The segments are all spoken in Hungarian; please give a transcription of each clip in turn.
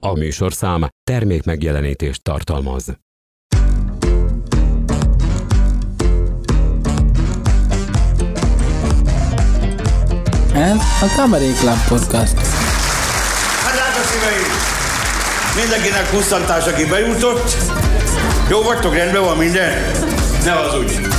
A műsorszám termék megjelenítést tartalmaz. Ez a Cabaret Club Podcast. Hát drága szíveim! Mindenkinek pusztantás, aki bejutott. Jó vagytok, rendben van minden? Ne az úgy.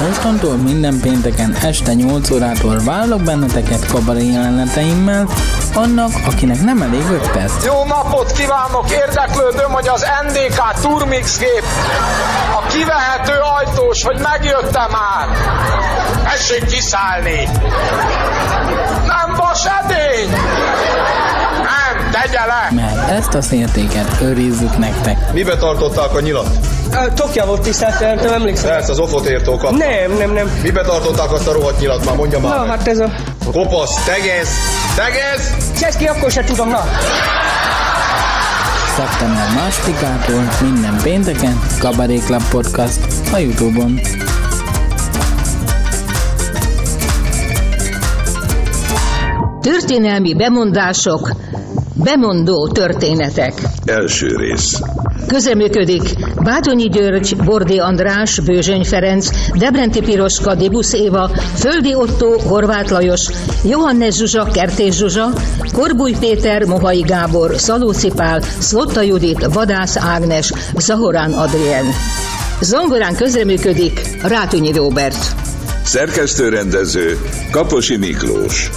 Mostantól minden pénteken este 8 órától várlak benneteket kabaré jeleneteimmel, annak, akinek nem elég 5 perc. Jó napot kívánok! Érdeklődöm, hogy az NDK Turmix gép a kivehető ajtós, hogy megjöttem már. Tessék kiszállni! Nem vas edény! Nem, tegye le! Mert ezt a szértéket őrizzük nektek. Mibe tartották a nyilat? A Tokja volt tisztelt, nem emlékszem. Persze, az ofot értó kap. Nem, nem, nem. Mibe tartották azt a rohadt nyilat már, mondja már Na, meg. hát ez a... Kopasz, tegez, tegez! Cseszki, akkor se tudom, na. Szeptember másodikától minden pénteken Cabaret Club Podcast a Youtube-on. Történelmi bemondások, bemondó történetek. Első rész. Közreműködik Bátonyi György, Bordi András, Bőzsöny Ferenc, Debrenti Piroska, Dibusz Éva, Földi Otto, Horváth Lajos, Johannes Zsuzsa, Kertés Zsuzsa, Korbúj Péter, Mohai Gábor, Szalóci Pál, Szlotta Judit, Vadász Ágnes, Zahorán Adrien. Zongorán közreműködik Rátonyi Róbert. Szerkesztőrendező Kaposi Miklós.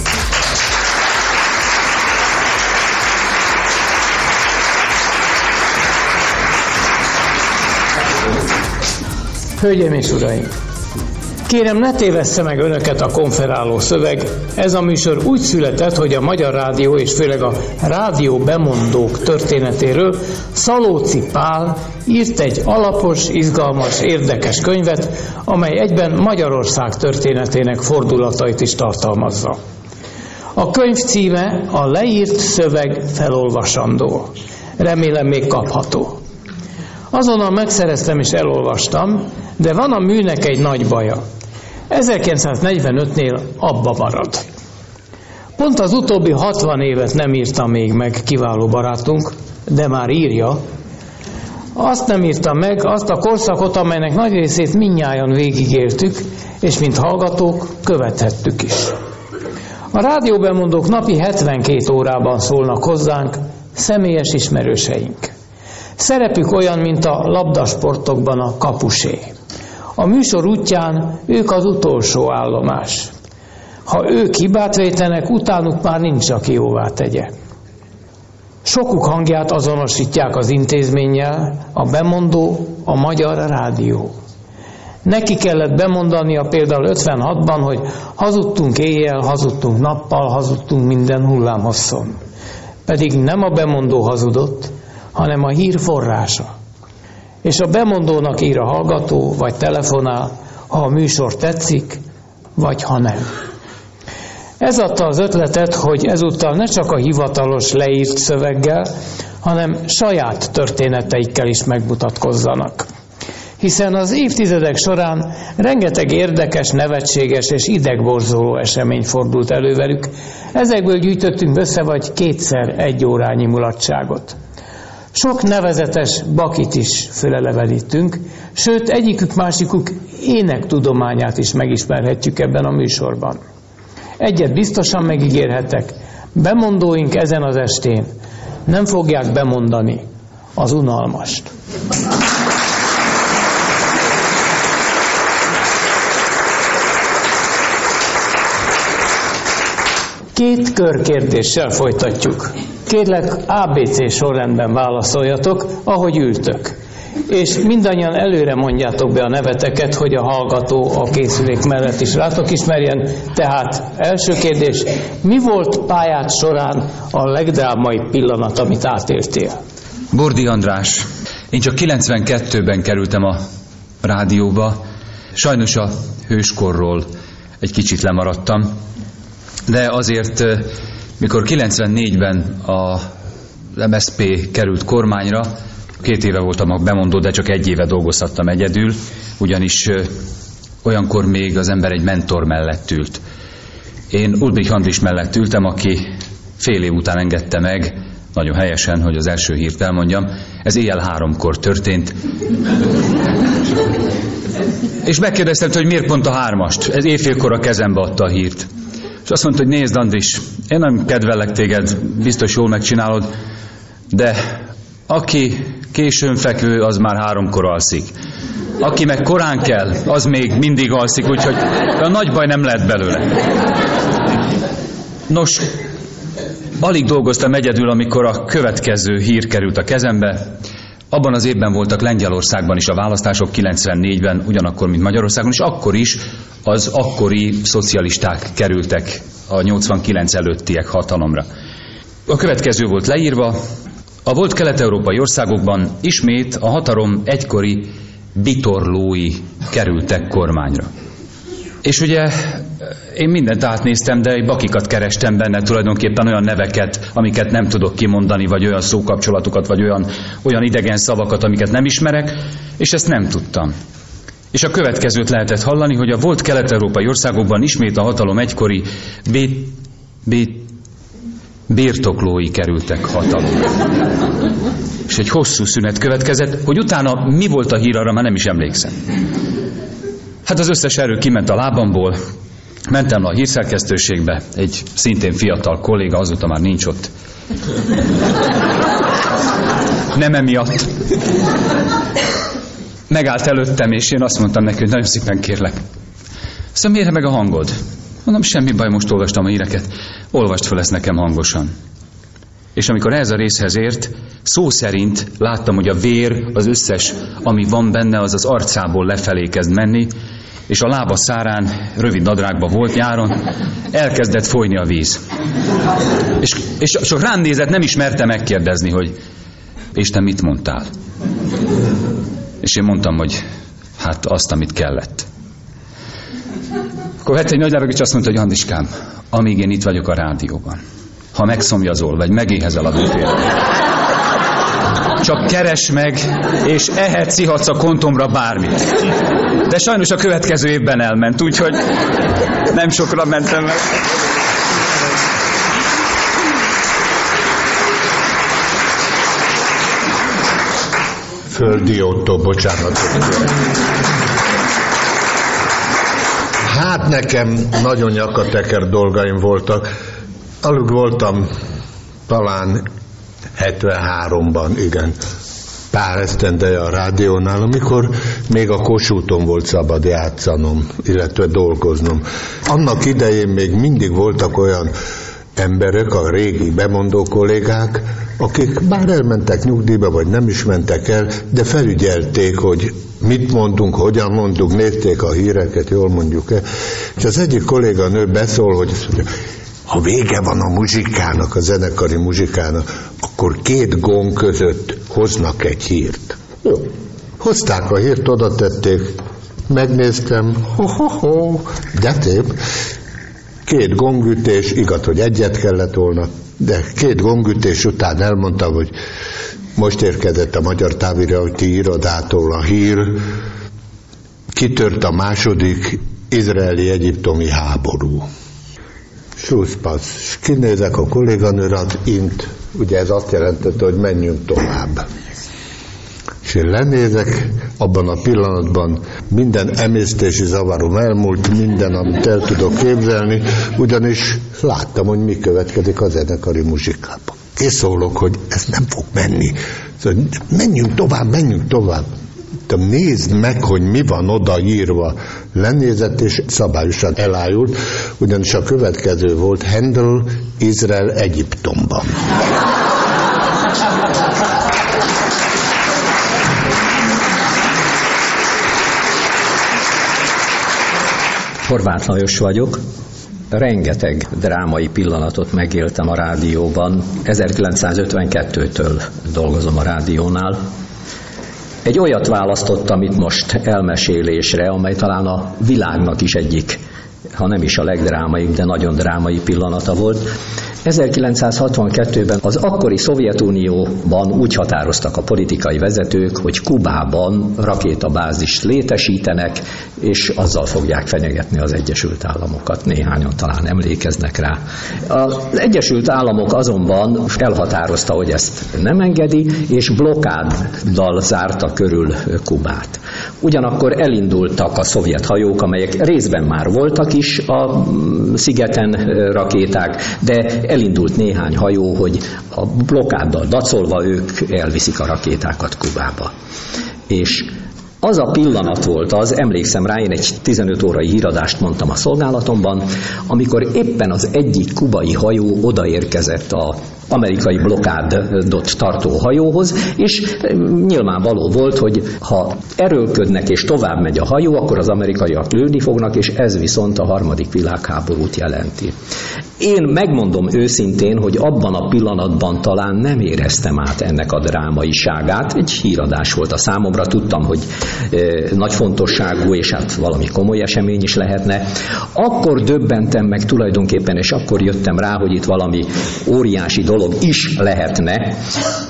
Hölgyeim és uraim! Kérem, ne tévessze meg önöket a konferáló szöveg. Ez a műsor úgy született, hogy a Magyar Rádió és főleg a rádió bemondók történetéről Szalóci Pál írt egy alapos, izgalmas, érdekes könyvet, amely egyben Magyarország történetének fordulatait is tartalmazza. A könyv címe a leírt szöveg felolvasandó. Remélem még kapható. Azonnal megszereztem és elolvastam, de van a műnek egy nagy baja. 1945-nél abba marad. Pont az utóbbi 60 évet nem írta még meg kiváló barátunk, de már írja. Azt nem írta meg, azt a korszakot, amelynek nagy részét minnyáján végigéltük, és mint hallgatók követhettük is. A rádióbemondók napi 72 órában szólnak hozzánk személyes ismerőseink. Szerepük olyan, mint a labdasportokban a kapusé. A műsor útján ők az utolsó állomás. Ha ők hibát vétenek, utánuk már nincs, aki jóvá tegye. Sokuk hangját azonosítják az intézménnyel, a bemondó, a Magyar Rádió. Neki kellett bemondania például 56-ban, hogy hazudtunk éjjel, hazudtunk nappal, hazudtunk minden hullámhosszon. Pedig nem a bemondó hazudott, hanem a hír forrása. És a bemondónak ír a hallgató, vagy telefonál, ha a műsor tetszik, vagy ha nem. Ez adta az ötletet, hogy ezúttal ne csak a hivatalos leírt szöveggel, hanem saját történeteikkel is megmutatkozzanak. Hiszen az évtizedek során rengeteg érdekes, nevetséges és idegborzoló esemény fordult elő velük. Ezekből gyűjtöttünk össze vagy kétszer egy órányi mulatságot. Sok nevezetes bakit is fölelevenítünk, sőt egyikük másikuk énektudományát is megismerhetjük ebben a műsorban. Egyet biztosan megígérhetek, bemondóink ezen az estén nem fogják bemondani az unalmast. Két körkérdéssel folytatjuk. Kérlek, ABC sorrendben válaszoljatok, ahogy ültök. És mindannyian előre mondjátok be a neveteket, hogy a hallgató a készülék mellett is rátok ismerjen. Tehát első kérdés, mi volt pályát során a legdrámaibb pillanat, amit átéltél? Bordi András. Én csak 92-ben kerültem a rádióba. Sajnos a hőskorról egy kicsit lemaradtam. De azért, mikor 94-ben a MSZP került kormányra, két éve voltam a bemondó, de csak egy éve dolgozhattam egyedül, ugyanis olyankor még az ember egy mentor mellett ült. Én Ulbrich Andris mellett ültem, aki fél év után engedte meg nagyon helyesen, hogy az első hírt elmondjam. Ez éjjel háromkor történt. És megkérdeztem, hogy miért pont a hármast. Ez éjfélkor a kezembe adta a hírt. És azt mondta, hogy nézd, Andris, én nem kedvelek téged, biztos jól megcsinálod, de aki későn fekvő, az már háromkor alszik. Aki meg korán kell, az még mindig alszik, úgyhogy a nagy baj nem lehet belőle. Nos, alig dolgoztam egyedül, amikor a következő hír került a kezembe. Abban az évben voltak Lengyelországban is a választások, 94-ben, ugyanakkor, mint Magyarországon, és akkor is az akkori szocialisták kerültek a 89 előttiek hatalomra. A következő volt leírva, a volt kelet-európai országokban ismét a hatalom egykori bitorlói kerültek kormányra. És ugye én mindent átnéztem, de egy bakikat kerestem benne, tulajdonképpen olyan neveket, amiket nem tudok kimondani, vagy olyan szókapcsolatokat, vagy olyan, olyan idegen szavakat, amiket nem ismerek, és ezt nem tudtam. És a következőt lehetett hallani, hogy a volt kelet-európai országokban ismét a hatalom egykori bét, bét, birtoklói kerültek hatalomra. És egy hosszú szünet következett, hogy utána mi volt a hír, arra már nem is emlékszem. Hát az összes erő kiment a lábamból, mentem a hírszerkesztőségbe, egy szintén fiatal kolléga, azóta már nincs ott. Nem emiatt. Megállt előttem, és én azt mondtam neki, hogy nagyon szépen kérlek. Szóval miért meg a hangod? Mondom, semmi baj, most olvastam a híreket. Olvast fel ezt nekem hangosan. És amikor ez a részhez ért, szó szerint láttam, hogy a vér, az összes, ami van benne, az az arcából lefelé kezd menni, és a lába szárán, rövid nadrágba volt nyáron, elkezdett folyni a víz. És, és csak rám nézett, nem ismerte megkérdezni, hogy és te mit mondtál? És én mondtam, hogy hát azt, amit kellett. Akkor vett egy nagy és azt mondta, hogy Andiskám, amíg én itt vagyok a rádióban, ha megszomjazol, vagy megéhezel a bűfél, csak keres meg, és ehetsz, ihatsz a kontomra bármit. De sajnos a következő évben elment, úgyhogy nem sokra mentem meg. Földi Otto, bocsánat. Hát nekem nagyon nyakateker dolgaim voltak. Alig voltam talán 73-ban, igen, pár esztendeje a rádiónál, amikor még a Kossuthon volt szabad játszanom, illetve dolgoznom. Annak idején még mindig voltak olyan emberek, a régi bemondó kollégák, akik bár elmentek nyugdíjba, vagy nem is mentek el, de felügyelték, hogy mit mondunk, hogyan mondunk, nézték a híreket, jól mondjuk-e. És az egyik kolléganő beszól, hogy ha vége van a muzsikának, a zenekari muzsikának, akkor két gong között hoznak egy hírt. Jó. Hozták a hírt, oda tették, megnéztem, ho-ho-ho, de szép. Két gongütés, igaz, hogy egyet kellett volna, de két gongütés után elmondta, hogy most érkezett a Magyar Távirati Irodától a hír, kitört a második izraeli-egyiptomi háború. És kinézek a kolléganőre, int, ugye ez azt jelentette, hogy menjünk tovább. És én lenézek, abban a pillanatban minden emésztési zavarom elmúlt, minden, amit el tudok képzelni, ugyanis láttam, hogy mi következik a zenekari muzsikában. És hogy ez nem fog menni. Szóval menjünk tovább, menjünk tovább mondtam, nézd meg, hogy mi van odaírva. Lenézett és szabályosan elájult, ugyanis a következő volt Handel Izrael Egyiptomban. Horváth Lajos vagyok. Rengeteg drámai pillanatot megéltem a rádióban. 1952-től dolgozom a rádiónál. Egy olyat választottam itt most elmesélésre, amely talán a világnak is egyik, ha nem is a legdrámaibb, de nagyon drámai pillanata volt. 1962-ben az akkori Szovjetunióban úgy határoztak a politikai vezetők, hogy Kubában rakétabázist létesítenek, és azzal fogják fenyegetni az Egyesült Államokat. Néhányan talán emlékeznek rá. Az Egyesült Államok azonban elhatározta, hogy ezt nem engedi, és blokkáddal zárta körül Kubát. Ugyanakkor elindultak a szovjet hajók, amelyek részben már voltak is a szigeten rakéták, de elindult néhány hajó, hogy a blokkáddal dacolva ők elviszik a rakétákat Kubába. És az a pillanat volt az, emlékszem rá, én egy 15 órai híradást mondtam a szolgálatomban, amikor éppen az egyik kubai hajó odaérkezett a amerikai blokádot tartó hajóhoz, és nyilvánvaló volt, hogy ha erőlködnek és tovább megy a hajó, akkor az amerikaiak lőni fognak, és ez viszont a harmadik világháborút jelenti. Én megmondom őszintén, hogy abban a pillanatban talán nem éreztem át ennek a drámaiságát. Egy híradás volt a számomra, tudtam, hogy nagy fontosságú, és hát valami komoly esemény is lehetne. Akkor döbbentem meg tulajdonképpen, és akkor jöttem rá, hogy itt valami óriási dolog is lehetne,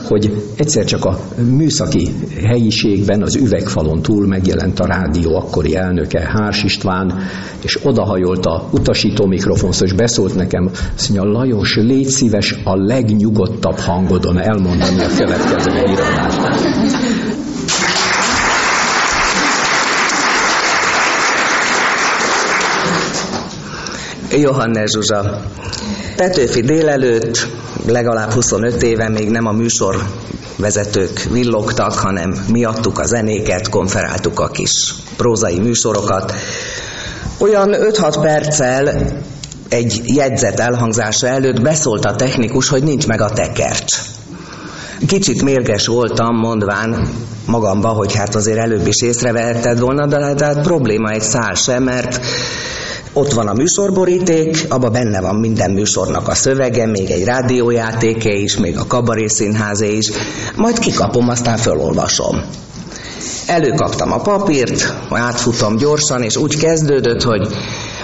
hogy egyszer csak a műszaki helyiségben, az üvegfalon túl megjelent a rádió akkori elnöke, Hárs István, és odahajolt a utasító mikrofonhoz, és beszólt nekem, azt mondja, Lajos, légy szíves a legnyugodtabb hangodon elmondani a következő íradást. Johannes Zsuzsa. Petőfi délelőtt, legalább 25 éve még nem a műsor vezetők villogtak, hanem miattuk a zenéket, konferáltuk a kis prózai műsorokat. Olyan 5-6 perccel egy jegyzet elhangzása előtt beszólt a technikus, hogy nincs meg a tekercs. Kicsit mérges voltam, mondván magamba, hogy hát azért előbb is észrevehetted volna, de hát, hát probléma egy szál sem, mert ott van a műsorboríték, abban benne van minden műsornak a szövege, még egy rádiójátéke is, még a kabaré színházé is, majd kikapom, aztán fölolvasom. Előkaptam a papírt, átfutom gyorsan, és úgy kezdődött, hogy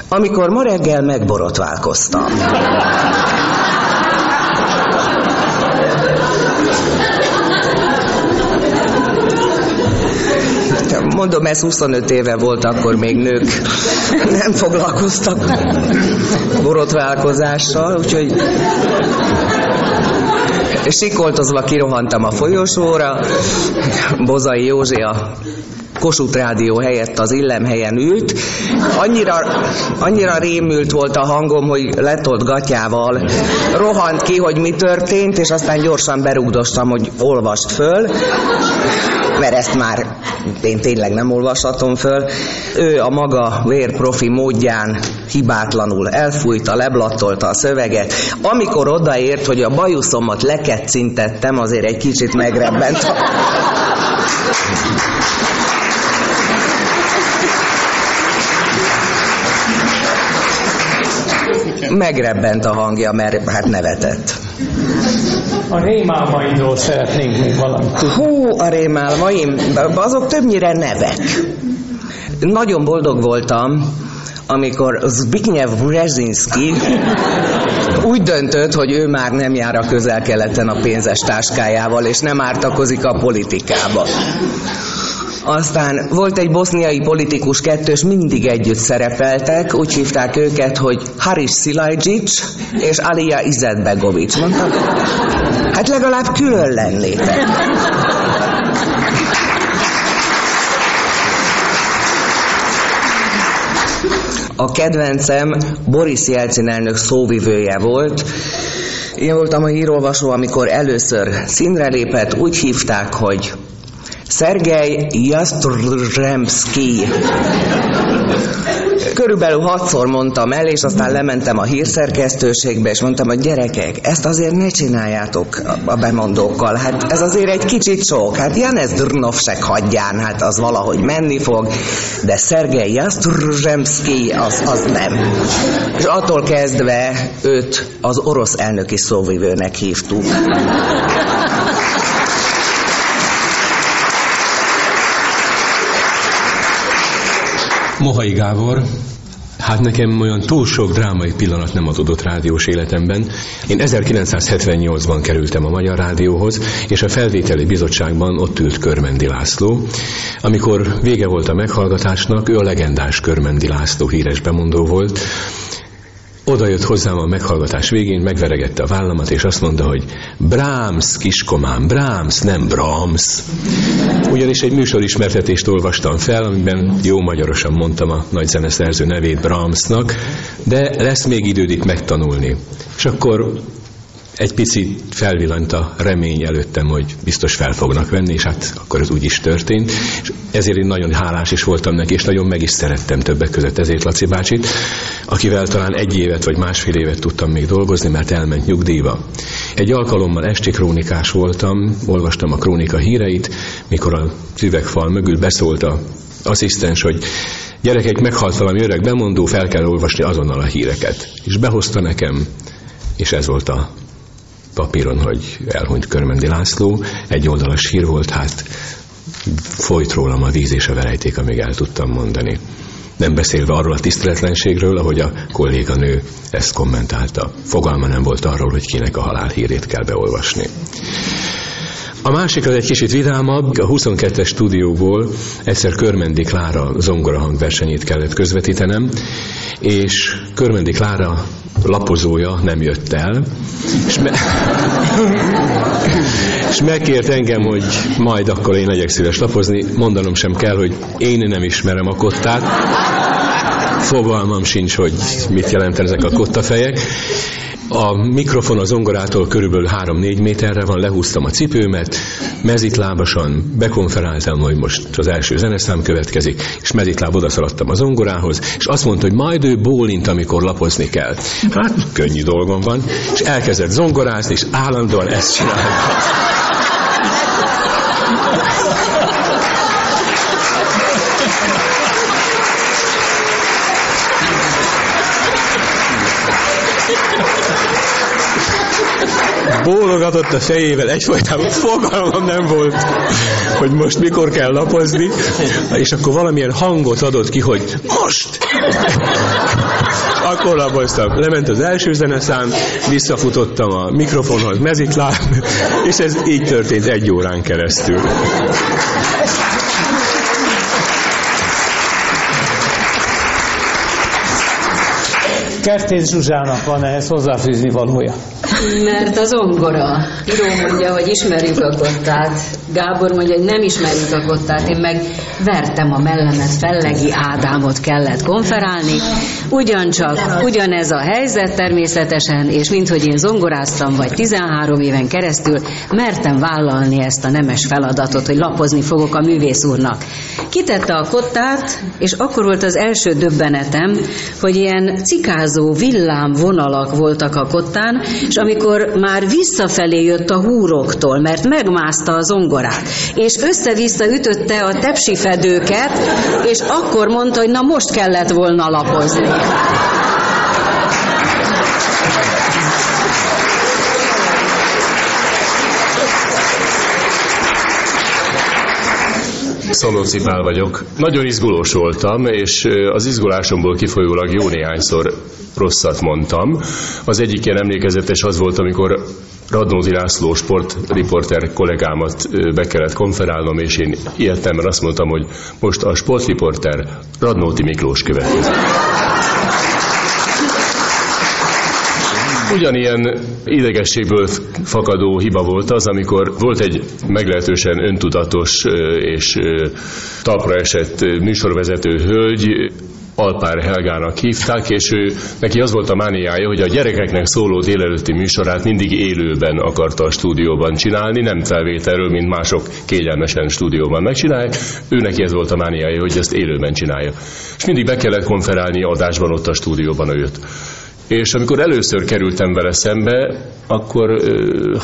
amikor ma reggel megborotválkoztam. Mondom, ez 25 éve volt, akkor még nők. Nem foglalkoztak borotválkozással, úgyhogy sikoltozva kirohantam a folyosóra, Bozai Józsi a Kossuth Rádió helyett az illemhelyen ült. Annyira, annyira rémült volt a hangom, hogy letolt gatyával. Rohant ki, hogy mi történt, és aztán gyorsan berúgdostam, hogy olvast föl mert ezt már én tényleg nem olvashatom föl. Ő a maga vérprofi módján hibátlanul elfújta, leblattolta a szöveget. Amikor odaért, hogy a bajuszomat leketszintettem, azért egy kicsit megrebbent. Megrebbent a hangja, mert hát nevetett. A rémálmaidról szeretnénk még valamit. Hú, a rémálmaim, azok többnyire nevek. Nagyon boldog voltam, amikor Zbigniew Brzezinski úgy döntött, hogy ő már nem jár a közel-keleten a pénzes táskájával, és nem ártakozik a politikába. Aztán volt egy boszniai politikus kettős, mindig együtt szerepeltek, úgy hívták őket, hogy Haris Szilajdzsics és Alia Izetbegovics. Mondtam, hát legalább külön lennétek. A kedvencem Boris Jelcin elnök szóvivője volt. Én voltam a hírolvasó, amikor először színre lépett, úgy hívták, hogy Szergej Jastremski. Körülbelül hatszor mondtam el, és aztán lementem a hírszerkesztőségbe, és mondtam, hogy gyerekek, ezt azért ne csináljátok a bemondókkal. Hát ez azért egy kicsit sok. Hát Janez Drnovsek hagyján, hát az valahogy menni fog, de Szergej Jastremski az, az nem. És attól kezdve őt az orosz elnöki szóvivőnek hívtuk. Mohai Gábor, Hát nekem olyan túl sok drámai pillanat nem adódott rádiós életemben. Én 1978-ban kerültem a Magyar Rádióhoz, és a felvételi bizottságban ott ült Körmendi László. Amikor vége volt a meghallgatásnak, ő a legendás Körmendi László híres bemondó volt, oda jött hozzám a meghallgatás végén, megveregette a vállamat, és azt mondta, hogy Brahms, kiskomám, Brahms, nem Brahms. Ugyanis egy műsorismertetést olvastam fel, amiben jó magyarosan mondtam a nagy zeneszerző nevét Brahmsnak, de lesz még időd itt megtanulni. És akkor egy picit felvillant a remény előttem, hogy biztos fel fognak venni, és hát akkor ez úgy is történt. És ezért én nagyon hálás is voltam neki, és nagyon meg is szerettem többek között ezért Laci bácsit, akivel talán egy évet vagy másfél évet tudtam még dolgozni, mert elment nyugdíjba. Egy alkalommal esti krónikás voltam, olvastam a krónika híreit, mikor a üvegfal mögül beszólt a asszisztens, hogy gyerekek, meghalt valami öreg bemondó, fel kell olvasni azonnal a híreket. És behozta nekem, és ez volt a papíron, hogy elhunyt Körmendi László, egy oldalas hír volt, hát folyt rólam a víz és a verejték, amíg el tudtam mondani. Nem beszélve arról a tiszteletlenségről, ahogy a kolléganő ezt kommentálta. Fogalma nem volt arról, hogy kinek a halál hírét kell beolvasni. A másik az egy kicsit vidámabb, a 22-es stúdióból egyszer Körmendi Klára zongorahang versenyét kellett közvetítenem, és Körmendi Klára lapozója nem jött el, és, me- és megkért engem, hogy majd akkor én legyek szíves lapozni, mondanom sem kell, hogy én nem ismerem a kottát, fogalmam sincs, hogy mit jelent ezek a kottafejek, a mikrofon az zongorától körülbelül 3-4 méterre van, lehúztam a cipőmet, mezitlábasan bekonferáltam, hogy most az első zeneszám következik, és mezitláb odaszaladtam a zongorához, és azt mondta, hogy majd ő bólint, amikor lapozni kell. Hát, könnyű dolgom van, és elkezdett zongorázni, és állandóan ezt csinálta. Bólogatott a fejével, egyfolytában fogalmam nem volt, hogy most mikor kell lapozni, és akkor valamilyen hangot adott ki, hogy most! Akkor lapoztam. Lement az első zeneszám, visszafutottam a mikrofonhoz, mezitláb, és ez így történt egy órán keresztül. Kertész Zsuzsának van ehhez hozzáfűzni valója. Mert az ongora. Író mondja, hogy ismerjük a kottát. Gábor mondja, hogy nem ismerjük a kottát. Én meg vertem a mellemet, Fellegi Ádámot kellett konferálni. Ugyancsak ugyanez a helyzet természetesen, és minthogy én zongoráztam, vagy 13 éven keresztül, mertem vállalni ezt a nemes feladatot, hogy lapozni fogok a művész úrnak. Kitette a kottát, és akkor volt az első döbbenetem, hogy ilyen cikázó villám vonalak voltak a kottán, és amikor már visszafelé jött a húroktól, mert megmászta a zongorát, és össze-vissza ütötte a tepsifedőket, és akkor mondta, hogy na most kellett volna lapozni. Szolóci Pál vagyok. Nagyon izgulós voltam, és az izgulásomból kifolyólag jó néhányszor rosszat mondtam. Az egyik ilyen emlékezetes az volt, amikor Radnóti László sportriporter kollégámat be kellett konferálnom, és én ilyettem, mert azt mondtam, hogy most a sportriporter Radnóti Miklós következik. Ugyanilyen idegességből fakadó hiba volt az, amikor volt egy meglehetősen öntudatos és talpra esett műsorvezető hölgy, Alpár Helgának hívták, és ő, neki az volt a mániája, hogy a gyerekeknek szóló délelőtti műsorát mindig élőben akarta a stúdióban csinálni, nem felvételről, mint mások kényelmesen stúdióban megcsinálják. Ő neki ez volt a mániája, hogy ezt élőben csinálja. És mindig be kellett konferálni adásban ott a stúdióban őt. És amikor először kerültem vele szembe, akkor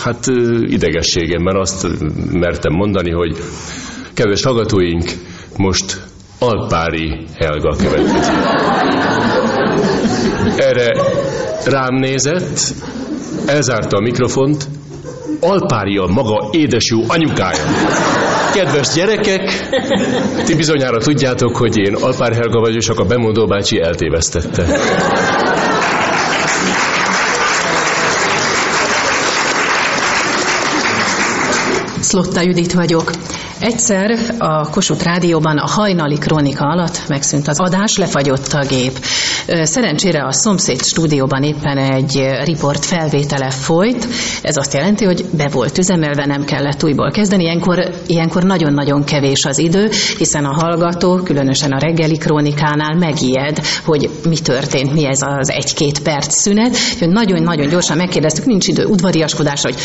hát idegességemben azt mertem mondani, hogy kedves hallgatóink, most Alpári Helga következik. Erre rám nézett, elzárta a mikrofont, Alpária maga édes jó anyukája. Kedves gyerekek, ti bizonyára tudjátok, hogy én Alpár Helga vagyok, csak a bemondó bácsi eltévesztette. Szlotta Judit vagyok. Egyszer a Kossuth Rádióban a hajnali krónika alatt megszűnt az adás, lefagyott a gép. Szerencsére a szomszéd stúdióban éppen egy riport felvétele folyt. Ez azt jelenti, hogy be volt üzemelve, nem kellett újból kezdeni. Ilyenkor, ilyenkor nagyon-nagyon kevés az idő, hiszen a hallgató, különösen a reggeli krónikánál megijed, hogy mi történt, mi ez az egy-két perc szünet. Nagyon-nagyon gyorsan megkérdeztük, nincs idő udvariaskodásra, hogy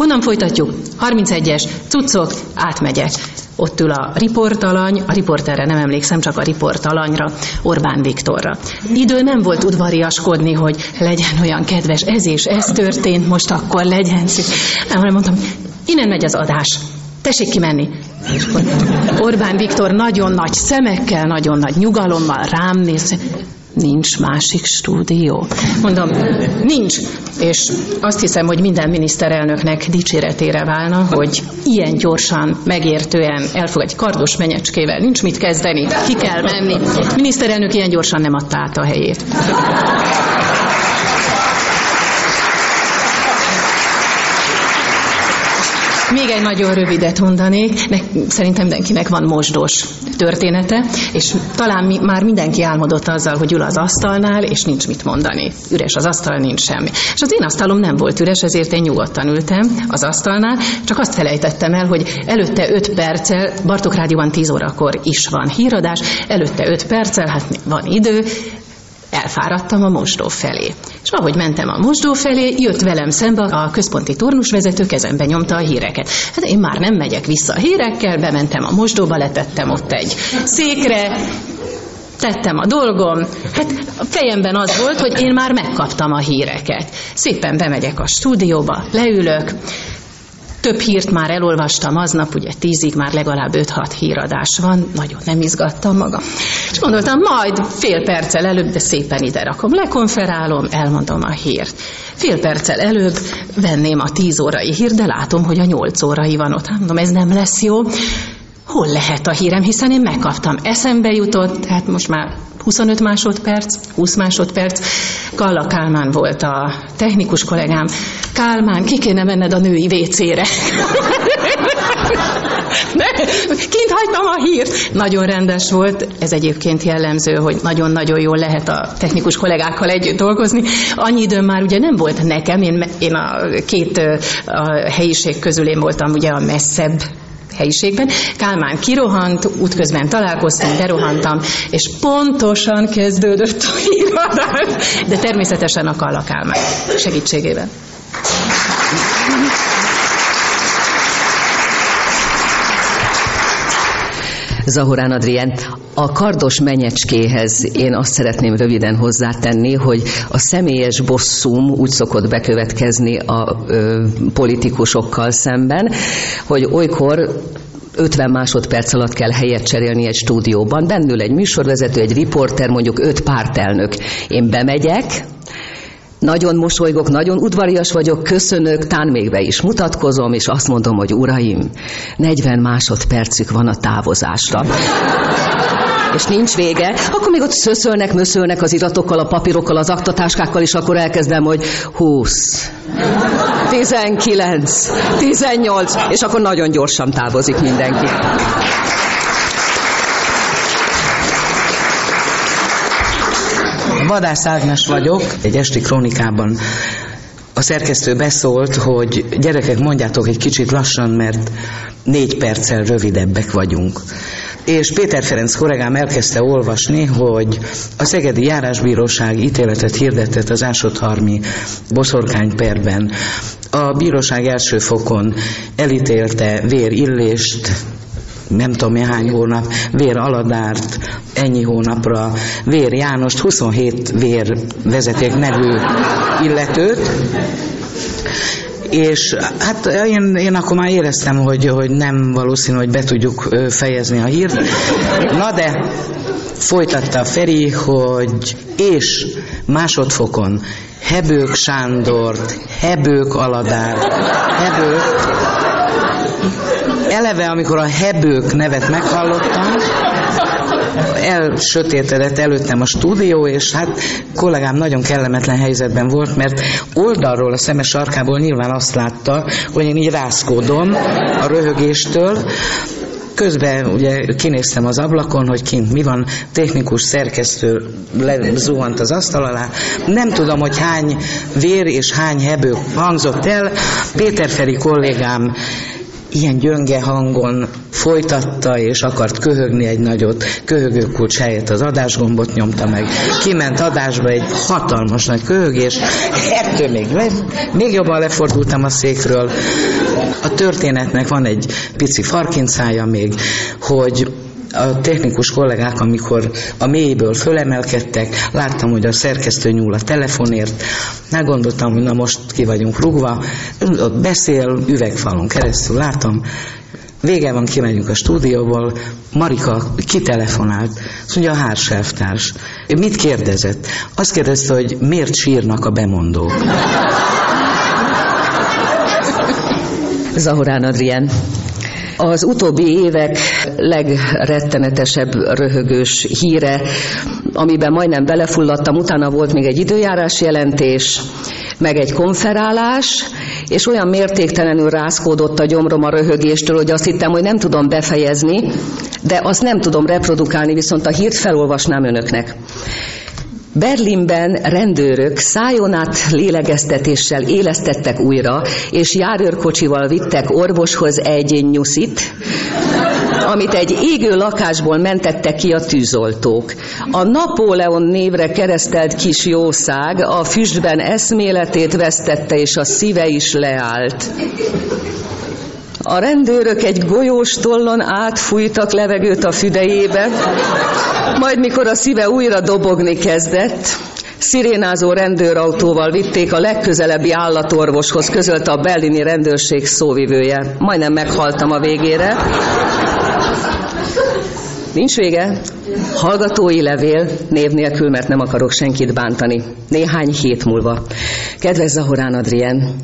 Honnan folytatjuk? 31-es, cuccok, átmegyek. Ott ül a riportalany, a riporterre nem emlékszem, csak a riportalanyra, Orbán Viktorra. Idő nem volt udvariaskodni, hogy legyen olyan kedves, ez és ez történt, most akkor legyen. Nem, hanem mondtam, innen megy az adás. Tessék kimenni. És Orbán Viktor nagyon nagy szemekkel, nagyon nagy nyugalommal rám néz. Nincs másik stúdió. Mondom, nincs. És azt hiszem, hogy minden miniszterelnöknek dicséretére válna, hogy ilyen gyorsan, megértően elfogadj kardos menyecskével, nincs mit kezdeni, ki kell menni. Miniszterelnök ilyen gyorsan nem adta át a helyét. Egy nagyon rövidet mondanék, szerintem mindenkinek van mosdós története, és talán mi, már mindenki álmodott azzal, hogy ül az asztalnál, és nincs mit mondani. Üres az asztal, nincs semmi. És az én asztalom nem volt üres, ezért én nyugodtan ültem az asztalnál, csak azt felejtettem el, hogy előtte 5 perccel, Bartok Rádióban 10 órakor is van híradás, előtte 5 perccel, hát van idő, elfáradtam a mosdó felé. És ahogy mentem a mosdó felé, jött velem szembe a központi turnusvezető, kezembe nyomta a híreket. Hát én már nem megyek vissza a hírekkel, bementem a mosdóba, letettem ott egy székre, tettem a dolgom. Hát a fejemben az volt, hogy én már megkaptam a híreket. Szépen bemegyek a stúdióba, leülök, több hírt már elolvastam aznap, ugye tízig már legalább 5-6 híradás van, nagyon nem izgattam magam. És gondoltam, majd fél perccel előbb, de szépen ide rakom, lekonferálom, elmondom a hírt. Fél perccel előbb venném a 10 órai hírt, de látom, hogy a 8 órai van ott. Hát mondom, ez nem lesz jó hol lehet a hírem, hiszen én megkaptam. Eszembe jutott, hát most már 25 másodperc, 20 másodperc. Kalla Kálmán volt a technikus kollégám. Kálmán, ki kéne menned a női vécére? Ne, kint hagytam a hírt. Nagyon rendes volt. Ez egyébként jellemző, hogy nagyon-nagyon jól lehet a technikus kollégákkal együtt dolgozni. Annyi időm már ugye nem volt nekem. Én, én a két a helyiség közül én voltam ugye a messzebb helyiségben. Kálmán kirohant, útközben találkoztunk, berohantam, és pontosan kezdődött a híradás, de természetesen a Kalla Kálmán segítségével. Zahorán Adrien, a kardos menyecskéhez én azt szeretném röviden hozzátenni, hogy a személyes bosszúm úgy szokott bekövetkezni a ö, politikusokkal szemben, hogy olykor 50 másodperc alatt kell helyet cserélni egy stúdióban. Bennül egy műsorvezető, egy riporter, mondjuk öt pártelnök. Én bemegyek, nagyon mosolygok, nagyon udvarias vagyok, köszönök, tán még be is mutatkozom, és azt mondom, hogy uraim, 40 másodpercük van a távozásra és nincs vége, akkor még ott szöszölnek, möszölnek az iratokkal, a papírokkal, az aktatáskákkal, és akkor elkezdem, hogy 20, 19, 18, és akkor nagyon gyorsan távozik mindenki. Vadász Ágnes vagyok, egy esti krónikában a szerkesztő beszólt, hogy gyerekek, mondjátok egy kicsit lassan, mert négy perccel rövidebbek vagyunk. És Péter Ferenc kollégám elkezdte olvasni, hogy a Szegedi Járásbíróság ítéletet hirdetett az Ásodharmi boszorkányperben. A bíróság első fokon elítélte vérillést, nem tudom hány hónap, Vér Aladárt ennyi hónapra, Vér Jánost, 27 vér vezeték nevű illetőt, és hát én, én akkor már éreztem, hogy, hogy nem valószínű, hogy be tudjuk fejezni a hírt. Na de folytatta Feri, hogy és másodfokon Hebők Sándort, Hebők Aladár, Hebők. Eleve, amikor a Hebők nevet meghallottam, elsötétedett előttem a stúdió, és hát kollégám nagyon kellemetlen helyzetben volt, mert oldalról a szemes sarkából nyilván azt látta, hogy én így rászkódom a röhögéstől, Közben ugye kinéztem az ablakon, hogy kint mi van, technikus szerkesztő lezuhant az asztal alá. Nem tudom, hogy hány vér és hány hebő hangzott el. Péter Feri kollégám ilyen gyönge hangon folytatta, és akart köhögni egy nagyot, köhögőkulcs helyett az adásgombot nyomta meg. Kiment adásba egy hatalmas nagy köhögés, ettől még, le, még jobban lefordultam a székről. A történetnek van egy pici farkincája még, hogy a technikus kollégák, amikor a mélyből fölemelkedtek, láttam, hogy a szerkesztő nyúl a telefonért, meggondoltam, hogy na most ki vagyunk rugva, beszél, üvegfalon keresztül látom, Vége van, kimegyünk a stúdióból, Marika kitelefonált, azt mondja a hárselvtárs. Mit kérdezett? Azt kérdezte, hogy miért sírnak a bemondók. Zahorán Adrien. Az utóbbi évek legrettenetesebb röhögős híre, amiben majdnem belefulladtam, utána volt még egy időjárás jelentés, meg egy konferálás, és olyan mértéktelenül rászkódott a gyomrom a röhögéstől, hogy azt hittem, hogy nem tudom befejezni, de azt nem tudom reprodukálni, viszont a hírt felolvasnám önöknek. Berlinben rendőrök szájon át lélegeztetéssel élesztettek újra, és járőrkocsival vittek orvoshoz egy nyuszit, amit egy égő lakásból mentettek ki a tűzoltók. A Napóleon névre keresztelt kis jószág a füstben eszméletét vesztette, és a szíve is leállt. A rendőrök egy golyós tollon átfújtak levegőt a füdejébe, majd mikor a szíve újra dobogni kezdett, szirénázó rendőrautóval vitték a legközelebbi állatorvoshoz, közölte a berlini rendőrség szóvivője. Majdnem meghaltam a végére. Nincs vége. Hallgatói levél, név nélkül, mert nem akarok senkit bántani. Néhány hét múlva. Kedves Zahorán Adrien,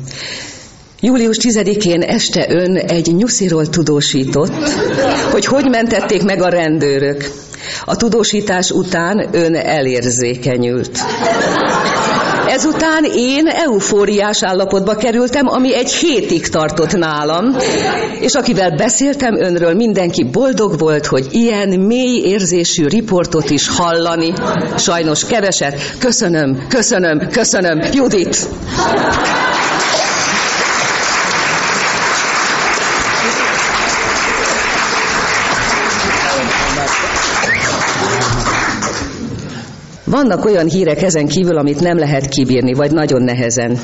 Július 10-én este ön egy nyusziról tudósított, hogy hogy mentették meg a rendőrök. A tudósítás után ön elérzékenyült. Ezután én eufóriás állapotba kerültem, ami egy hétig tartott nálam, és akivel beszéltem önről, mindenki boldog volt, hogy ilyen mély érzésű riportot is hallani. Sajnos keveset. Köszönöm, köszönöm, köszönöm. Judit! Vannak olyan hírek ezen kívül, amit nem lehet kibírni, vagy nagyon nehezen.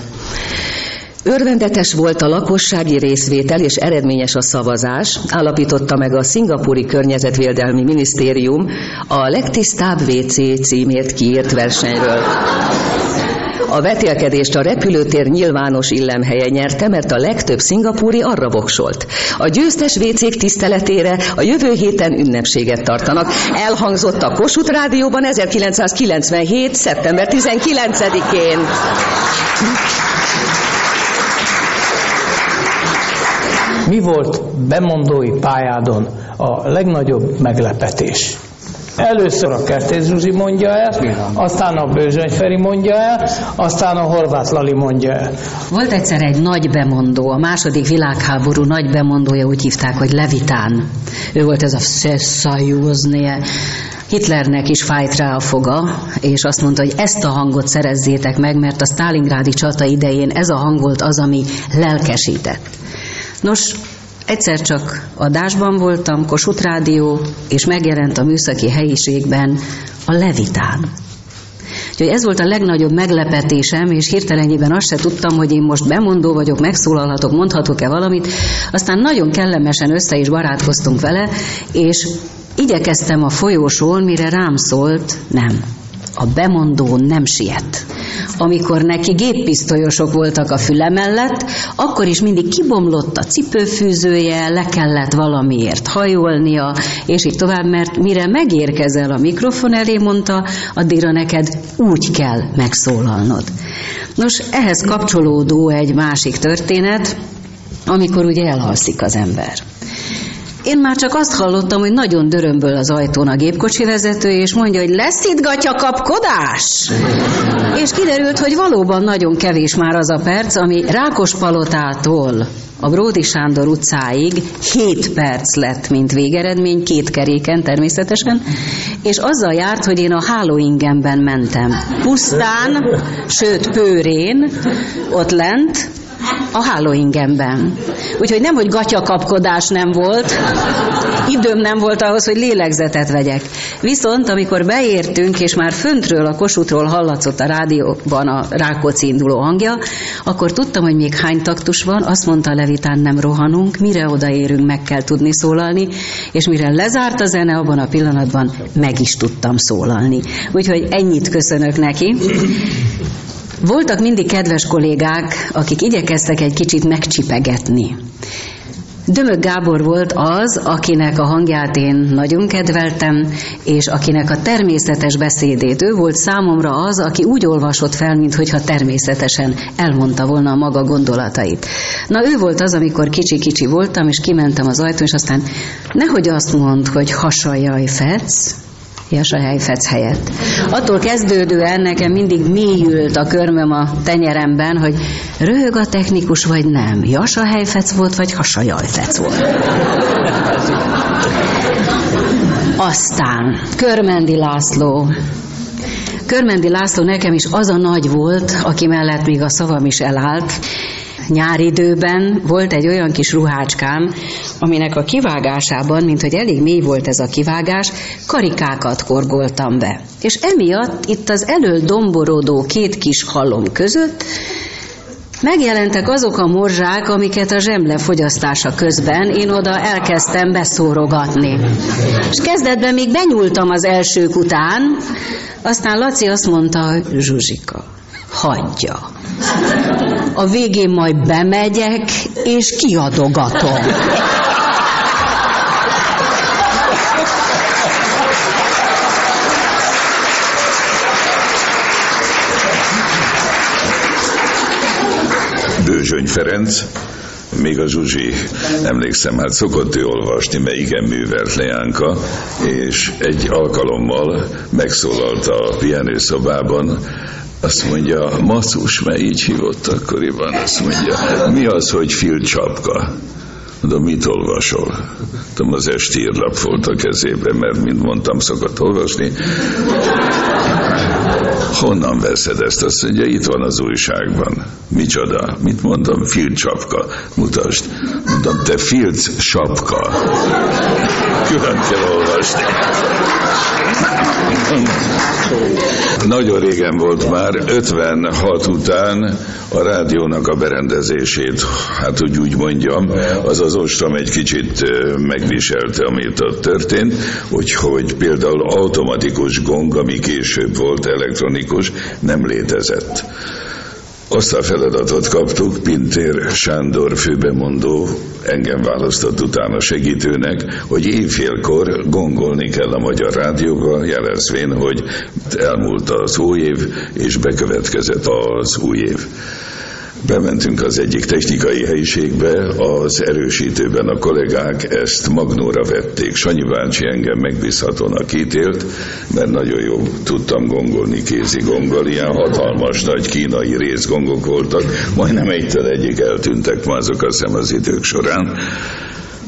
Örvendetes volt a lakossági részvétel és eredményes a szavazás, állapította meg a Szingapúri Környezetvédelmi Minisztérium a legtisztább WC címért kiírt versenyről. A vetélkedést a repülőtér nyilvános illemhelye nyerte, mert a legtöbb szingapúri arra voksolt. A győztes vécék tiszteletére a jövő héten ünnepséget tartanak. Elhangzott a Kossuth Rádióban 1997. szeptember 19-én. Mi volt bemondói pályádon a legnagyobb meglepetés? Először a Kertész Zsuzsi mondja el, aztán a Bőzsöny Feri mondja el, aztán a Horváth Lali mondja el. Volt egyszer egy nagy bemondó, a második világháború nagy bemondója, úgy hívták, hogy Levitán. Ő volt ez a Szeszajúznie. Hitlernek is fájt rá a foga, és azt mondta, hogy ezt a hangot szerezzétek meg, mert a Stalingrádi csata idején ez a hang volt az, ami lelkesített. Nos, Egyszer csak adásban voltam, Kossuth Rádió, és megjelent a műszaki helyiségben a Levitán. Úgyhogy ez volt a legnagyobb meglepetésem, és hirtelenjében azt se tudtam, hogy én most bemondó vagyok, megszólalhatok, mondhatok-e valamit. Aztán nagyon kellemesen össze is barátkoztunk vele, és igyekeztem a folyósón, mire rám szólt, nem. A bemondó nem siet. Amikor neki géppisztolyosok voltak a füle mellett, akkor is mindig kibomlott a cipőfűzője, le kellett valamiért hajolnia, és így tovább, mert mire megérkezel a mikrofon elé, mondta, addigra neked úgy kell megszólalnod. Nos, ehhez kapcsolódó egy másik történet, amikor ugye elhalszik az ember. Én már csak azt hallottam, hogy nagyon dörömböl az ajtón a gépkocsi vezető, és mondja, hogy lesz itt gatya kapkodás? És kiderült, hogy valóban nagyon kevés már az a perc, ami Rákospalotától a Bródi Sándor utcáig 7 perc lett, mint végeredmény, két keréken természetesen, és azzal járt, hogy én a hálóingemben mentem. Pusztán, sőt pőrén, ott lent, a hálóingemben. Úgyhogy nem, hogy gatyakapkodás nem volt, időm nem volt ahhoz, hogy lélegzetet vegyek. Viszont, amikor beértünk, és már föntről, a Kossuthról hallatszott a rádióban a Rákóczi induló hangja, akkor tudtam, hogy még hány taktus van, azt mondta Levitán, nem rohanunk, mire odaérünk, meg kell tudni szólalni, és mire lezárt a zene, abban a pillanatban meg is tudtam szólalni. Úgyhogy ennyit köszönök neki. Voltak mindig kedves kollégák, akik igyekeztek egy kicsit megcsipegetni. Dömök Gábor volt az, akinek a hangját én nagyon kedveltem, és akinek a természetes beszédét. Ő volt számomra az, aki úgy olvasott fel, mintha természetesen elmondta volna a maga gondolatait. Na ő volt az, amikor kicsi-kicsi voltam, és kimentem az ajtón, és aztán nehogy azt mond, hogy hasajaj fec, helyett. Attól kezdődően nekem mindig mélyült a körmöm a tenyeremben, hogy röhög a technikus, vagy nem. Jasahelyfec volt, vagy hasajajfec volt. Aztán Körmendi László. Körmendi László nekem is az a nagy volt, aki mellett még a szavam is elállt, nyári időben volt egy olyan kis ruhácskám, aminek a kivágásában, mint hogy elég mély volt ez a kivágás, karikákat korgoltam be. És emiatt itt az elől domborodó két kis halom között Megjelentek azok a morzsák, amiket a zsemle fogyasztása közben én oda elkezdtem beszórogatni. És kezdetben még benyúltam az elsők után, aztán Laci azt mondta, hogy Zsuzsika, hagyja. A végén majd bemegyek, és kiadogatom. Bőzsöny Ferenc, még a Zsuzsi, emlékszem, hát szokott ő olvasni, mert igen művelt leánka, és egy alkalommal megszólalt a pihenőszobában, azt mondja, Matus, mert így hívott akkoriban, azt mondja, mi az, hogy filcsapka? Mondom, mit olvasol? Tudom, az esti írlap volt a kezében, mert, mint mondtam, szokott olvasni. Honnan veszed ezt? Azt mondja, itt van az újságban. Micsoda? Mit mondom? Filcsapka. Mutasd. Mondom, te filc sapka. Külön kell olvasni. Nagyon régen volt már, 56 után a rádiónak a berendezését, hát úgy úgy mondjam, az az ostrom egy kicsit megviselte, amit ott történt, úgyhogy például automatikus gong, ami később volt elektronikus, nem létezett. Azt a feladatot kaptuk, Pintér Sándor főbemondó engem választott utána segítőnek, hogy évfélkor gongolni kell a Magyar Rádióba, jelezvén, hogy elmúlt az új év, és bekövetkezett az új év. Bementünk az egyik technikai helyiségbe, az erősítőben a kollégák ezt magnóra vették. Sanyi bácsi engem megbízhatónak ítélt, mert nagyon jó tudtam gongolni kézi gongol, ilyen hatalmas nagy kínai részgongok voltak, majdnem egytől egyik eltűntek már azok a szem az idők során.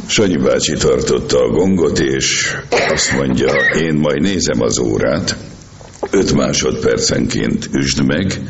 Sanyi bácsi tartotta a gongot, és azt mondja, én majd nézem az órát, öt másodpercenként üsd meg,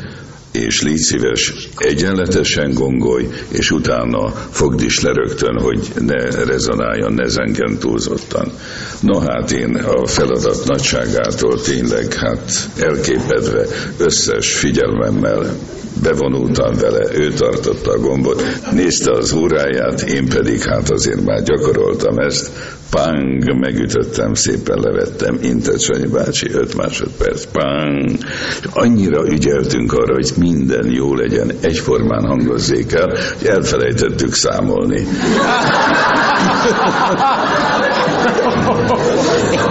és légy szíves, egyenletesen gongolj, és utána fogd is le rögtön, hogy ne rezonáljon, ne zengen túlzottan. No hát én a feladat nagyságától tényleg hát elképedve összes figyelmemmel bevonultam vele, ő tartotta a gombot, nézte az óráját, én pedig hát azért már gyakoroltam ezt, pang, megütöttem, szépen levettem, intett Sanyi bácsi, 5 másodperc, pang, annyira ügyeltünk arra, hogy minden jó legyen, egyformán hangozzék el, hogy elfelejtettük számolni.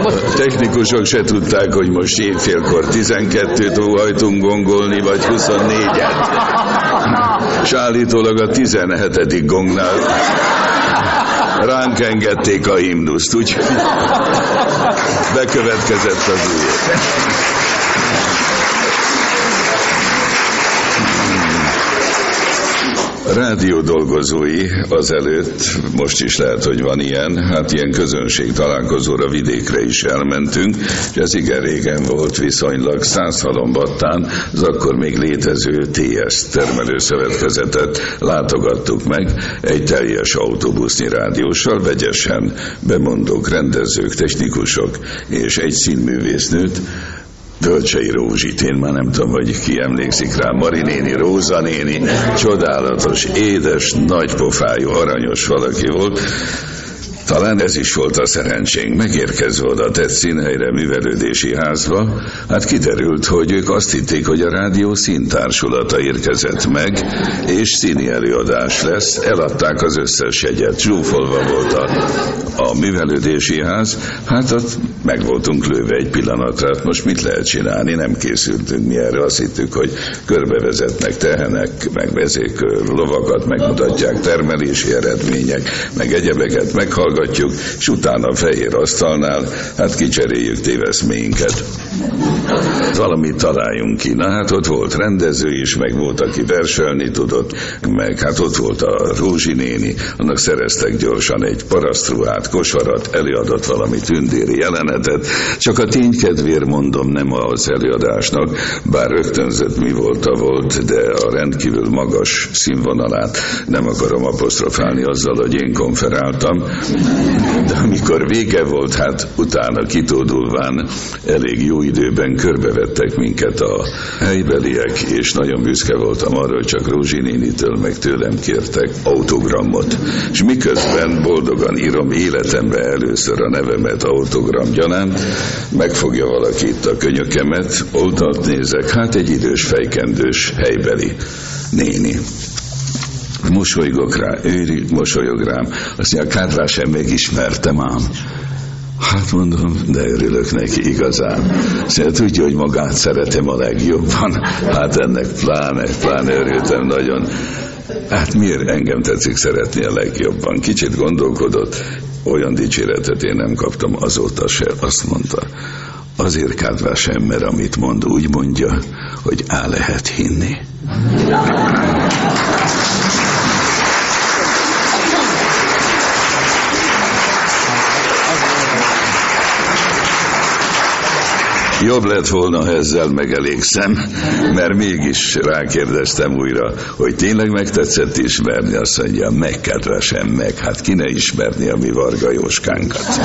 A technikusok se tudták, hogy most évfélkor 12-t óhajtunk gongolni, vagy 24-et. És állítólag a 17. gongnál ránk engedték a himnuszt, úgy bekövetkezett az új. Rádió dolgozói azelőtt, most is lehet, hogy van ilyen, hát ilyen közönség találkozóra vidékre is elmentünk, és ez igen régen volt viszonylag. Százhalombattán, az akkor még létező TS termelőszövetkezetet látogattuk meg egy teljes autóbusznyi rádióssal, vegyesen bemondók, rendezők, technikusok és egy színművésznőt, Tölcsei Rózsit, én már nem tudom, hogy ki emlékszik rá, Marinéni, Róza néni, csodálatos, édes, nagypofájú, aranyos valaki volt, talán ez is volt a szerencsénk. Megérkezve oda tett színhelyre művelődési házba, hát kiderült, hogy ők azt hitték, hogy a rádió színtársulata érkezett meg, és színi előadás lesz. Eladták az összes jegyet. Zsúfolva volt a, a művelődési ház. Hát ott meg voltunk lőve egy pillanatra. Hát most mit lehet csinálni? Nem készültünk mi erre. Azt hittük, hogy körbevezetnek tehenek, meg vezékör, lovakat megmutatják, termelési eredmények, meg egyebeket meghallgatják hallgatjuk, és utána a fehér asztalnál, hát kicseréljük téveszméinket. Valamit találjunk ki. Na hát ott volt rendező is, meg volt, aki verselni tudott, meg hát ott volt a Rózsi néni, annak szereztek gyorsan egy parasztruhát, kosarat, előadott valami tündéri jelenetet. Csak a ténykedvér mondom, nem az előadásnak, bár rögtönzött mi volt a volt, de a rendkívül magas színvonalát nem akarom apostrofálni azzal, hogy én konferáltam, de amikor vége volt, hát utána kitódulván elég jó időben körbevettek minket a helybeliek, és nagyon büszke voltam arra, hogy csak Rózsi nénitől meg tőlem kértek autogramot. És miközben boldogan írom életembe először a nevemet autogram gyanánt, megfogja valaki itt a könyökemet, oldalt nézek, hát egy idős fejkendős helybeli néni mosolygok rá, ő mosolyog rám. Azt mondja, Kádrás sem megismertem ám. Hát mondom, de örülök neki igazán. Szóval tudja, hogy magát szeretem a legjobban. Hát ennek pláne, pláne örültem nagyon. Hát miért engem tetszik szeretni a legjobban? Kicsit gondolkodott, olyan dicséretet én nem kaptam azóta se, azt mondta. Azért kádvás sem, mert amit mond, úgy mondja, hogy á lehet hinni. Jobb lett volna, ha ezzel megelégszem, mert mégis rákérdeztem újra, hogy tényleg megtetszett ismerni, azt mondja, megkedvesem meg, hát ki ne ismerni a mi Varga Jóskánkat.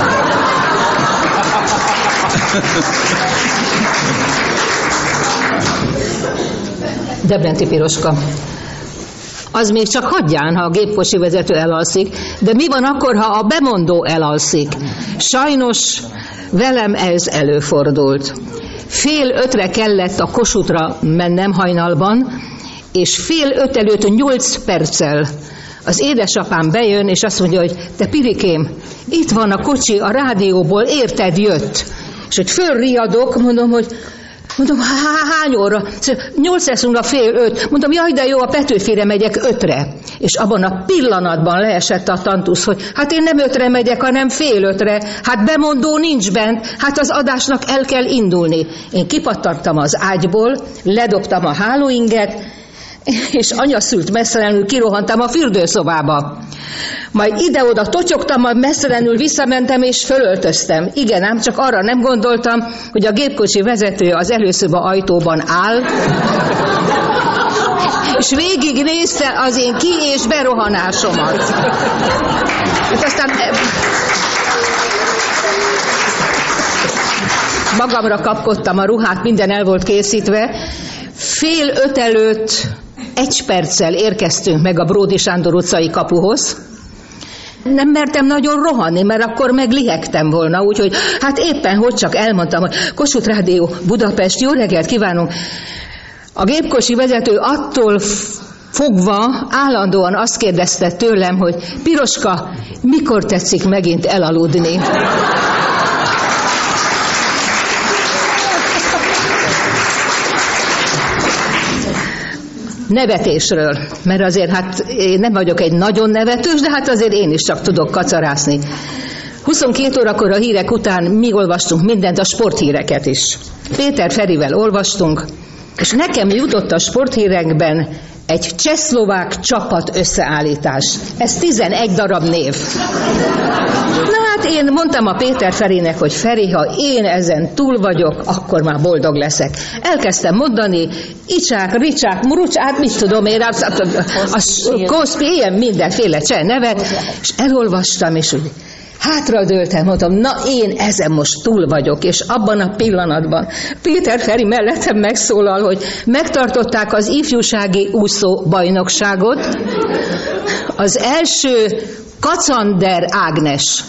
Debrenti Piroska. Az még csak hagyján, ha a gépkocsi vezető elalszik, de mi van akkor, ha a bemondó elalszik? Sajnos velem ez előfordult. Fél ötre kellett a kosutra mennem hajnalban, és fél öt előtt nyolc perccel az édesapám bejön, és azt mondja, hogy te Pirikém, itt van a kocsi a rádióból, érted, jött. És hogy fölriadok, mondom, hogy Mondom, hány óra? Nyolc lesz a fél öt. Mondom, jaj, de jó, a Petőfére megyek ötre. És abban a pillanatban leesett a tantusz, hogy hát én nem ötre megyek, hanem fél ötre. Hát bemondó nincs bent, hát az adásnak el kell indulni. Én kipattartam az ágyból, ledobtam a hálóinget, és anyaszült messzelenül kirohantam a fürdőszobába. Majd ide-oda totyogtam, majd messzelenül visszamentem és fölöltöztem. Igen, ám csak arra nem gondoltam, hogy a gépkocsi vezető az előszoba ajtóban áll, és végignézte az én ki- és berohanásomat. Hát aztán magamra kapkodtam a ruhát, minden el volt készítve. Fél öt előtt egy perccel érkeztünk meg a Bródi Sándor utcai kapuhoz. Nem mertem nagyon rohanni, mert akkor meg lihegtem volna, úgyhogy hát éppen hogy csak elmondtam, hogy Kossuth Rádió Budapest, jó reggelt kívánunk! A gépkosi vezető attól fogva állandóan azt kérdezte tőlem, hogy Piroska, mikor tetszik megint elaludni? Nevetésről, mert azért hát én nem vagyok egy nagyon nevetős, de hát azért én is csak tudok kacarászni. 22 órakor a hírek után mi olvastunk mindent, a sporthíreket is. Péter Ferivel olvastunk, és nekem jutott a sporthírekben egy csehszlovák csapat összeállítás. Ez 11 darab név. Na hát én mondtam a Péter Ferinek, hogy Feri, ha én ezen túl vagyok, akkor már boldog leszek. Elkezdtem mondani, icsák, ricsák, murucsák, hát mit tudom én, a, a, a, a koszpi, ilyen mindenféle cseh nevet, és elolvastam, és úgy Hátradőltem, mondtam, na én ezen most túl vagyok, és abban a pillanatban Péter Feri mellettem megszólal, hogy megtartották az ifjúsági úszó bajnokságot, az első Kacander Ágnes.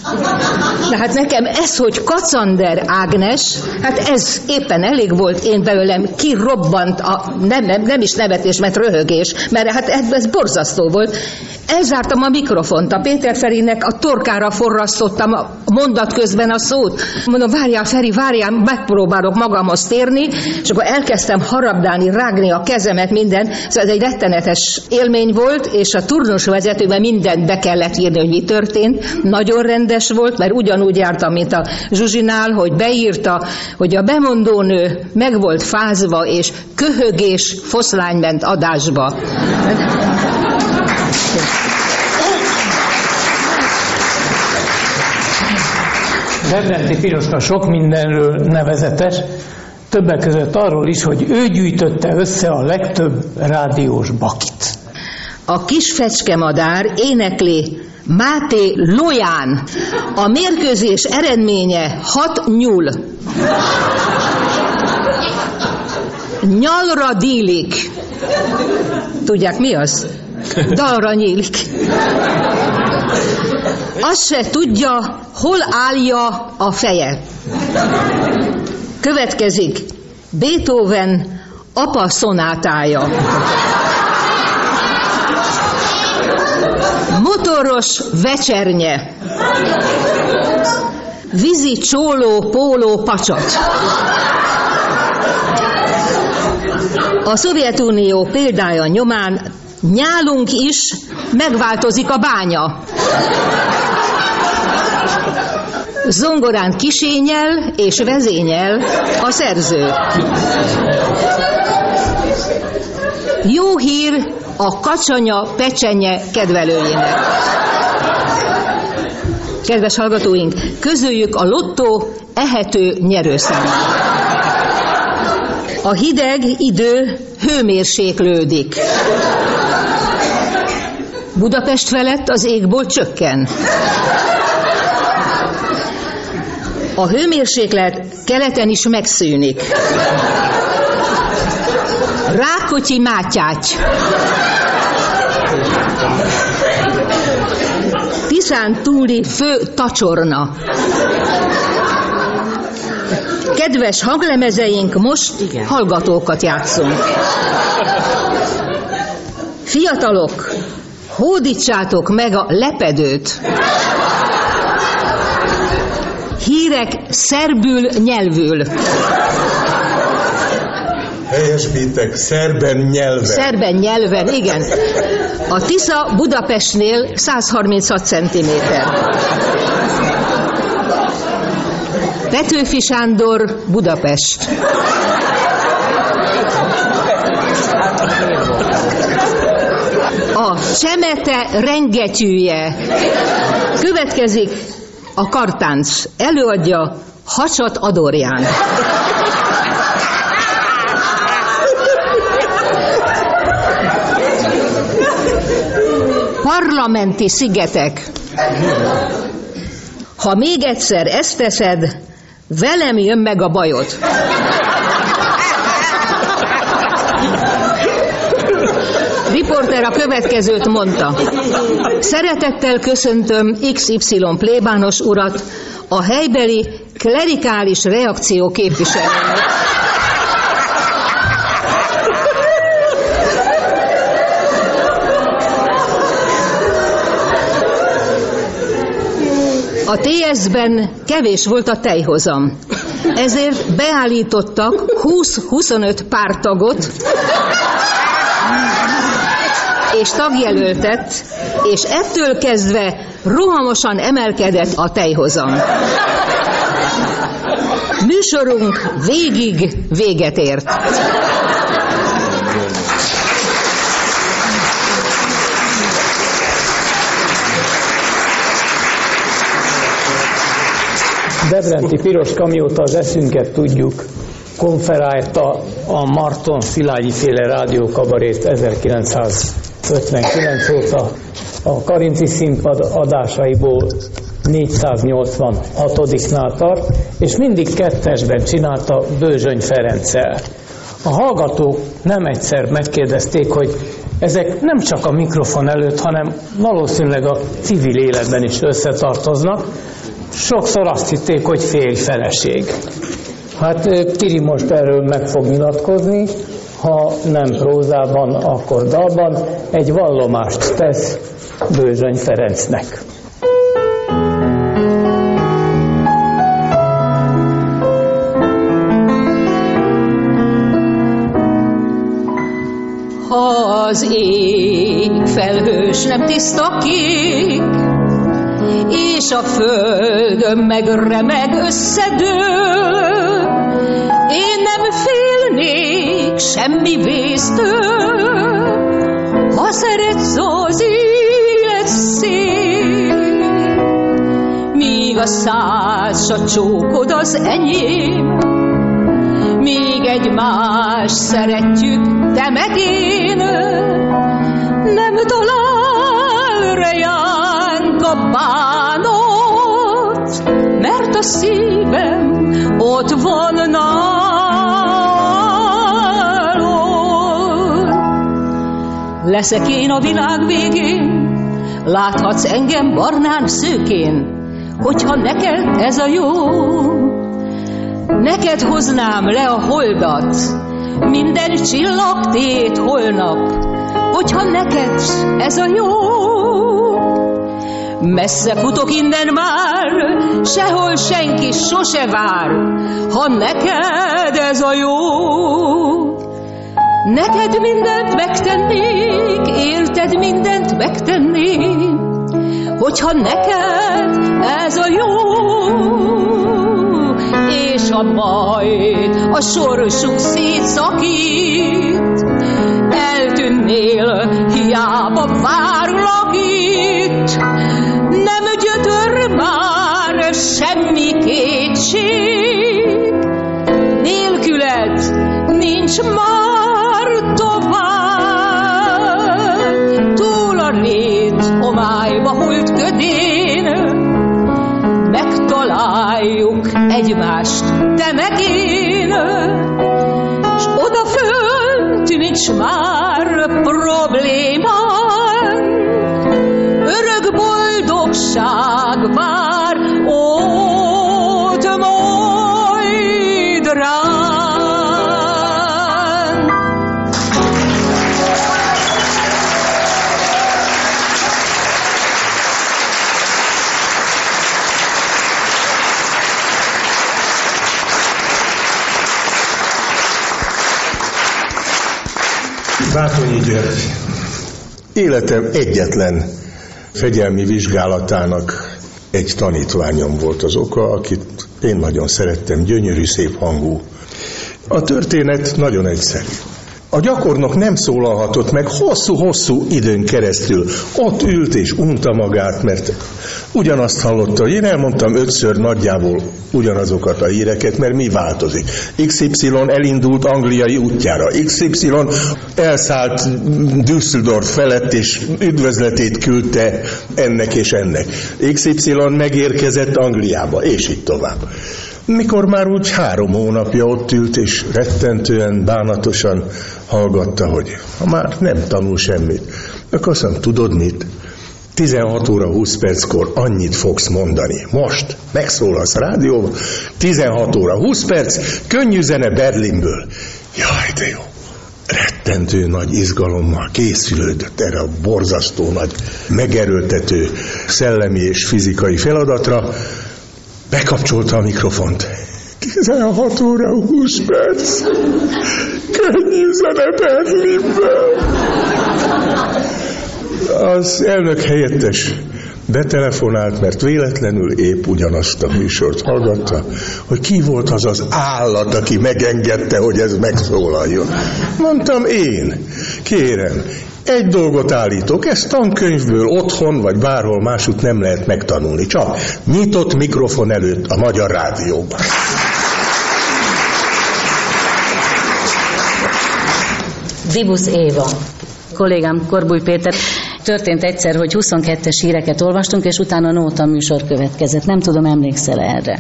De hát nekem ez, hogy Kacander Ágnes, hát ez éppen elég volt, én belőlem kirobbant, a, nem, nem, nem is nevetés, mert röhögés, mert hát ez, borzasztó volt. Elzártam a mikrofont, a Péter Ferinek a torkára forrasztottam a mondat közben a szót. Mondom, várjál Feri, várjál, megpróbálok magamhoz térni, és akkor elkezdtem harabdálni, rágni a kezemet, minden. Szóval ez egy rettenetes élmény volt, és a turnus vezetőben mindent be kellett írni, hogy mi történt. Nagyon rendes volt, mert ugyanúgy jártam, mint a Zsuzsinál, hogy beírta, hogy a bemondónő meg volt fázva, és köhögés foszlány ment adásba. Debrenti Piroska sok mindenről nevezetes, többek között arról is, hogy ő gyűjtötte össze a legtöbb rádiós bakit. A kis fecskemadár énekli Máté Loján. A mérkőzés eredménye 6 nyúl. Nyalra dílik. Tudják mi az? Dalra nyílik. Azt se tudja, hol állja a feje. Következik Beethoven apa szonátája. Motoros vecsernye. Vízi csóló póló pacsat. A Szovjetunió példája nyomán nyálunk is megváltozik a bánya. Zongorán kisényel és vezényel a szerző. Jó hír a kacsanya pecsenye kedvelőjének. Kedves hallgatóink, közöljük a lottó ehető nyerőszám. A hideg idő hőmérséklődik. Budapest felett az égbolt csökken. A hőmérséklet keleten is megszűnik. Rákotyi Mátyáty. Tiszán túli fő tacsorna. Kedves hanglemezeink, most Igen. hallgatókat játszunk. Fiatalok, hódítsátok meg a lepedőt. Hírek szerbül nyelvül. Helyesbítek, szerben nyelven. Szerben nyelven, igen. A Tisza Budapestnél 136 cm. Petőfi Sándor, Budapest. A csemete rengetyűje. Következik a kartánc. Előadja Hacsat Adorján. Parlamenti szigetek. Ha még egyszer ezt teszed, velem jön meg a bajod. Riporter a következőt mondta. Szeretettel köszöntöm XY plébános urat, a helybeli klerikális reakció képviselőjét. A TS-ben kevés volt a tejhozam, ezért beállítottak 20-25 pártagot, és tagjelöltet, és ettől kezdve rohamosan emelkedett a tejhozam. Műsorunk végig véget ért. Debrenti piros kamióta az eszünket tudjuk, konferálta a Marton Szilágyi féle rádiókabarét 1959 óta a Karinci színpad adásaiból 486-nál tart, és mindig kettesben csinálta Bőzsöny Ferenccel. A hallgatók nem egyszer megkérdezték, hogy ezek nem csak a mikrofon előtt, hanem valószínűleg a civil életben is összetartoznak. Sokszor azt hitték, hogy férj-feleség. Hát Kiri most erről meg fog nyilatkozni, ha nem prózában, akkor dalban egy vallomást tesz Bőzsöny Ferencnek. Ha az ég felhős nem tiszta kék, és a földön meg remeg összedől, én nem félnék semmi vésztől, ha szeretsz az élet. Míg a száz a csókod az enyém, míg egymás szeretjük, te meg én, nem talál a mert a szívem ott van nálad. Leszek én a világ végén, láthatsz engem barnán szőkén, hogyha neked ez a jó, Neked hoznám le a holdat, minden csillagtét holnap, hogyha neked ez a jó. Messze futok innen már, sehol senki sose vár, ha neked ez a jó. Neked mindent megtennék, érted mindent megtennék, hogyha neked ez a jó és a majd a sorsuk szétszakít. Eltűnnél, hiába várlak kétség. Nélküled nincs már tovább, túl a rét homályba hult ködén, megtaláljuk egymást, te meg én, s oda fönt nincs már problémán, György. Életem egyetlen fegyelmi vizsgálatának egy tanítványom volt az oka, akit én nagyon szerettem, gyönyörű, szép hangú. A történet nagyon egyszerű. A gyakornok nem szólalhatott meg hosszú-hosszú időn keresztül. Ott ült és unta magát, mert ugyanazt hallotta. Én elmondtam ötször nagyjából ugyanazokat a híreket, mert mi változik. XY elindult angliai útjára. XY elszállt Düsseldorf felett, és üdvözletét küldte ennek és ennek. XY megérkezett Angliába, és így tovább. Mikor már úgy három hónapja ott ült, és rettentően, bánatosan hallgatta, hogy ha már nem tanul semmit, akkor azt mondom, tudod mit? 16 óra 20 perckor annyit fogsz mondani. Most megszólalsz rádióban, 16 óra 20 perc, könnyű zene Berlinből. Jaj, de jó. Rettentő nagy izgalommal készülődött erre a borzasztó nagy, megerőltető szellemi és fizikai feladatra, bekapcsolta a mikrofont. 16 óra 20 perc. Könnyű zene Berlinből. Az elnök helyettes betelefonált, mert véletlenül épp ugyanazt a műsort hallgatta, hogy ki volt az az állat, aki megengedte, hogy ez megszólaljon. Mondtam én, kérem, egy dolgot állítok, ezt tankönyvből otthon vagy bárhol másút nem lehet megtanulni, csak nyitott mikrofon előtt a Magyar Rádióban. Dibusz Éva, kollégám Korbúj Péter. Történt egyszer, hogy 22-es híreket olvastunk, és utána nóta műsor következett. Nem tudom, emlékszel erre.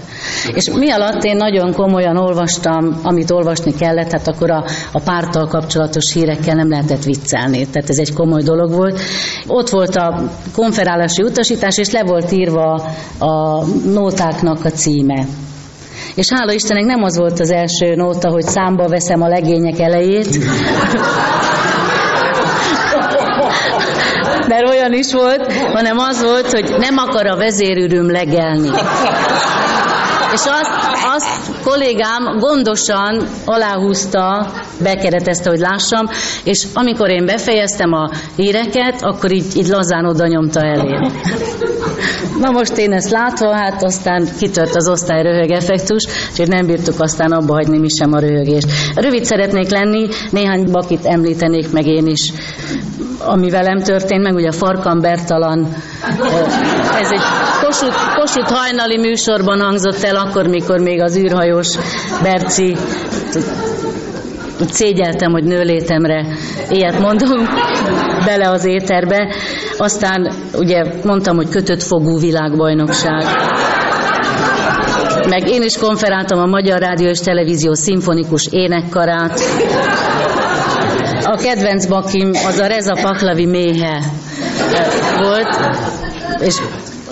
És mi alatt én nagyon komolyan olvastam, amit olvasni kellett, hát akkor a, a párttal kapcsolatos hírekkel nem lehetett viccelni. Tehát ez egy komoly dolog volt. Ott volt a konferálási utasítás, és le volt írva a nótáknak a címe. És hála Istennek nem az volt az első nóta, hogy számba veszem a legények elejét, mert olyan is volt, hanem az volt, hogy nem akar a vezérürüm legelni. És azt, azt kollégám gondosan aláhúzta, bekeretezte, hogy lássam, és amikor én befejeztem a híreket, akkor így, így lazán oda nyomta elé. Na most én ezt látva, hát aztán kitört az osztály röhög effektus, úgyhogy nem bírtuk aztán abba hagyni mi sem a röhögést. Rövid szeretnék lenni, néhány bakit említenék meg én is ami velem történt, meg ugye a Farkan Bertalan, ez egy Kossuth, Kossuth hajnali műsorban hangzott el, akkor, mikor még az űrhajós Berci szégyeltem, hogy nőlétemre ilyet mondom bele az éterbe. Aztán ugye mondtam, hogy kötött fogú világbajnokság. Meg én is konferáltam a Magyar Rádió és Televízió szimfonikus énekkarát. A kedvenc bakim az a Reza Pahlavi méhe volt, és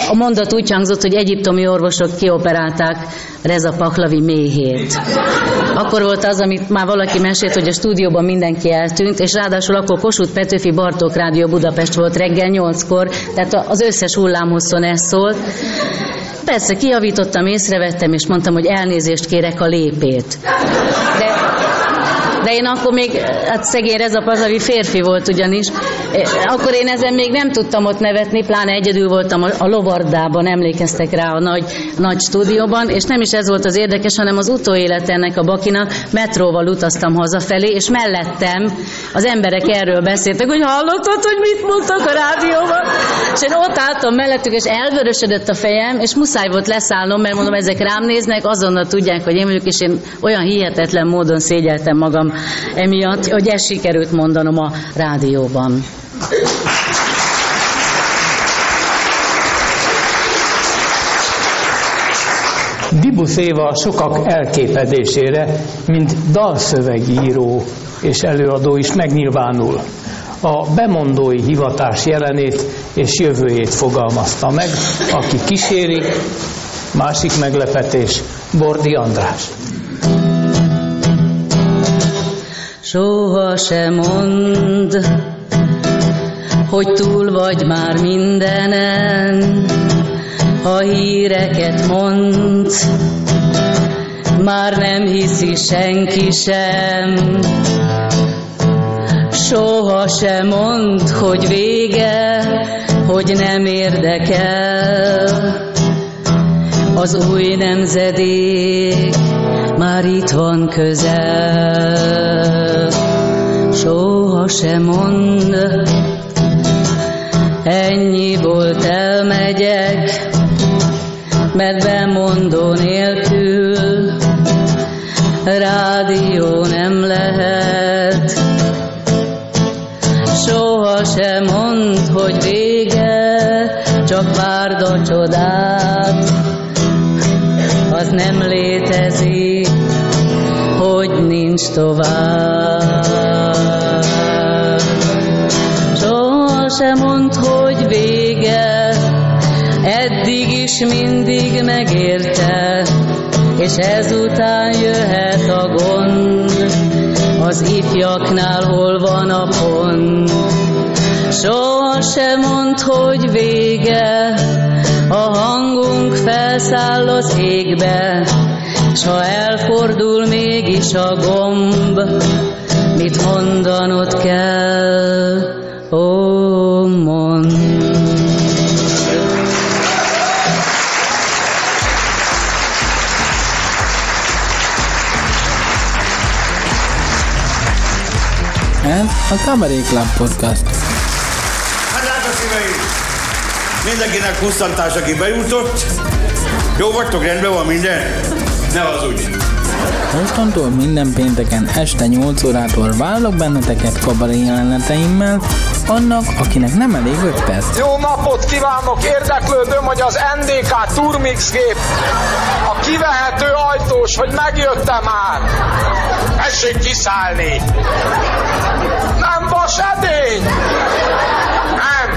a mondat úgy hangzott, hogy egyiptomi orvosok kioperálták Reza Pahlavi méhét. Akkor volt az, amit már valaki mesélt, hogy a stúdióban mindenki eltűnt, és ráadásul akkor Kossuth Petőfi Bartók Rádió Budapest volt reggel nyolckor, tehát az összes hullámhosszon ez szólt. Persze, kiavítottam, észrevettem, és mondtam, hogy elnézést kérek a lépét. De de én akkor még, hát szegény a pazavi férfi volt ugyanis, akkor én ezen még nem tudtam ott nevetni, pláne egyedül voltam a Lovardában, emlékeztek rá a nagy, nagy stúdióban, és nem is ez volt az érdekes, hanem az utóélet ennek a bakinak, metróval utaztam hazafelé, és mellettem az emberek erről beszéltek, hogy hallottad, hogy mit mondtak a rádióban? És én ott álltam mellettük, és elvörösödött a fejem, és muszáj volt leszállnom, mert mondom, ezek rám néznek, azonnal tudják, hogy én vagyok, és én olyan hihetetlen módon szégyeltem magam emiatt, hogy ezt sikerült mondanom a rádióban. Dibusz Éva sokak elképedésére, mint dalszövegíró és előadó is megnyilvánul. A bemondói hivatás jelenét és jövőjét fogalmazta meg, aki kíséri, másik meglepetés, Bordi András. Soha se mond, hogy túl vagy már mindenen, ha híreket mond, már nem hiszi senki sem. Soha se mond, hogy vége, hogy nem érdekel. Az új nemzedék már itt van közel. soha sem mond, ennyi volt elmegyek, mert bemondó nélkül rádió nem lehet. Soha sem mond, hogy vége, csak várd a csodát, nem létezik, hogy nincs tovább. Soha sem mond, hogy vége, eddig is mindig megérte, és ezután jöhet a gond, az ifjaknál hol van a pont. Soha sem mond, hogy vége, a hangunk felszáll az égbe, s ha elfordul mégis a gomb, mit mondanod kell, ó, mond. A Cabaret Club Podcast. Mindenkinek pusztantás, aki bejutott. Jó vagytok, rendben van minden? Ne hazudj! Mostantól minden pénteken este 8 órától várlak benneteket kabaré jeleneteimmel, annak, akinek nem elég 5 perc. Jó napot kívánok! Érdeklődöm, hogy az NDK Turmix gép a kivehető ajtós, hogy megjöttem már. Tessék kiszállni! Nem vas edény!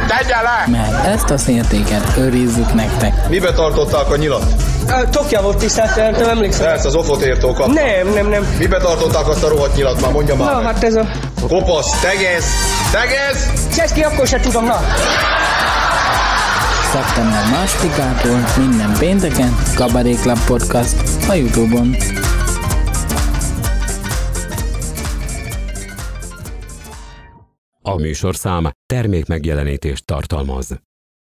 Nem, tegye le! Mert ezt a szértéket őrizzük nektek. Mibe tartották a nyilat? Tokja volt tisztelt, nem emlékszem. Persze, az ofot kap. Nem, nem, nem. Mibe tartották azt a rohadt nyilat már, mondja már. Na, meg. hát ez a... Kopasz, tegez, tegez! Cseszki, akkor se tudom, na. Szeptember másodikától minden pénteken Club Podcast a Youtube-on. A műsorszám termék megjelenítést tartalmaz.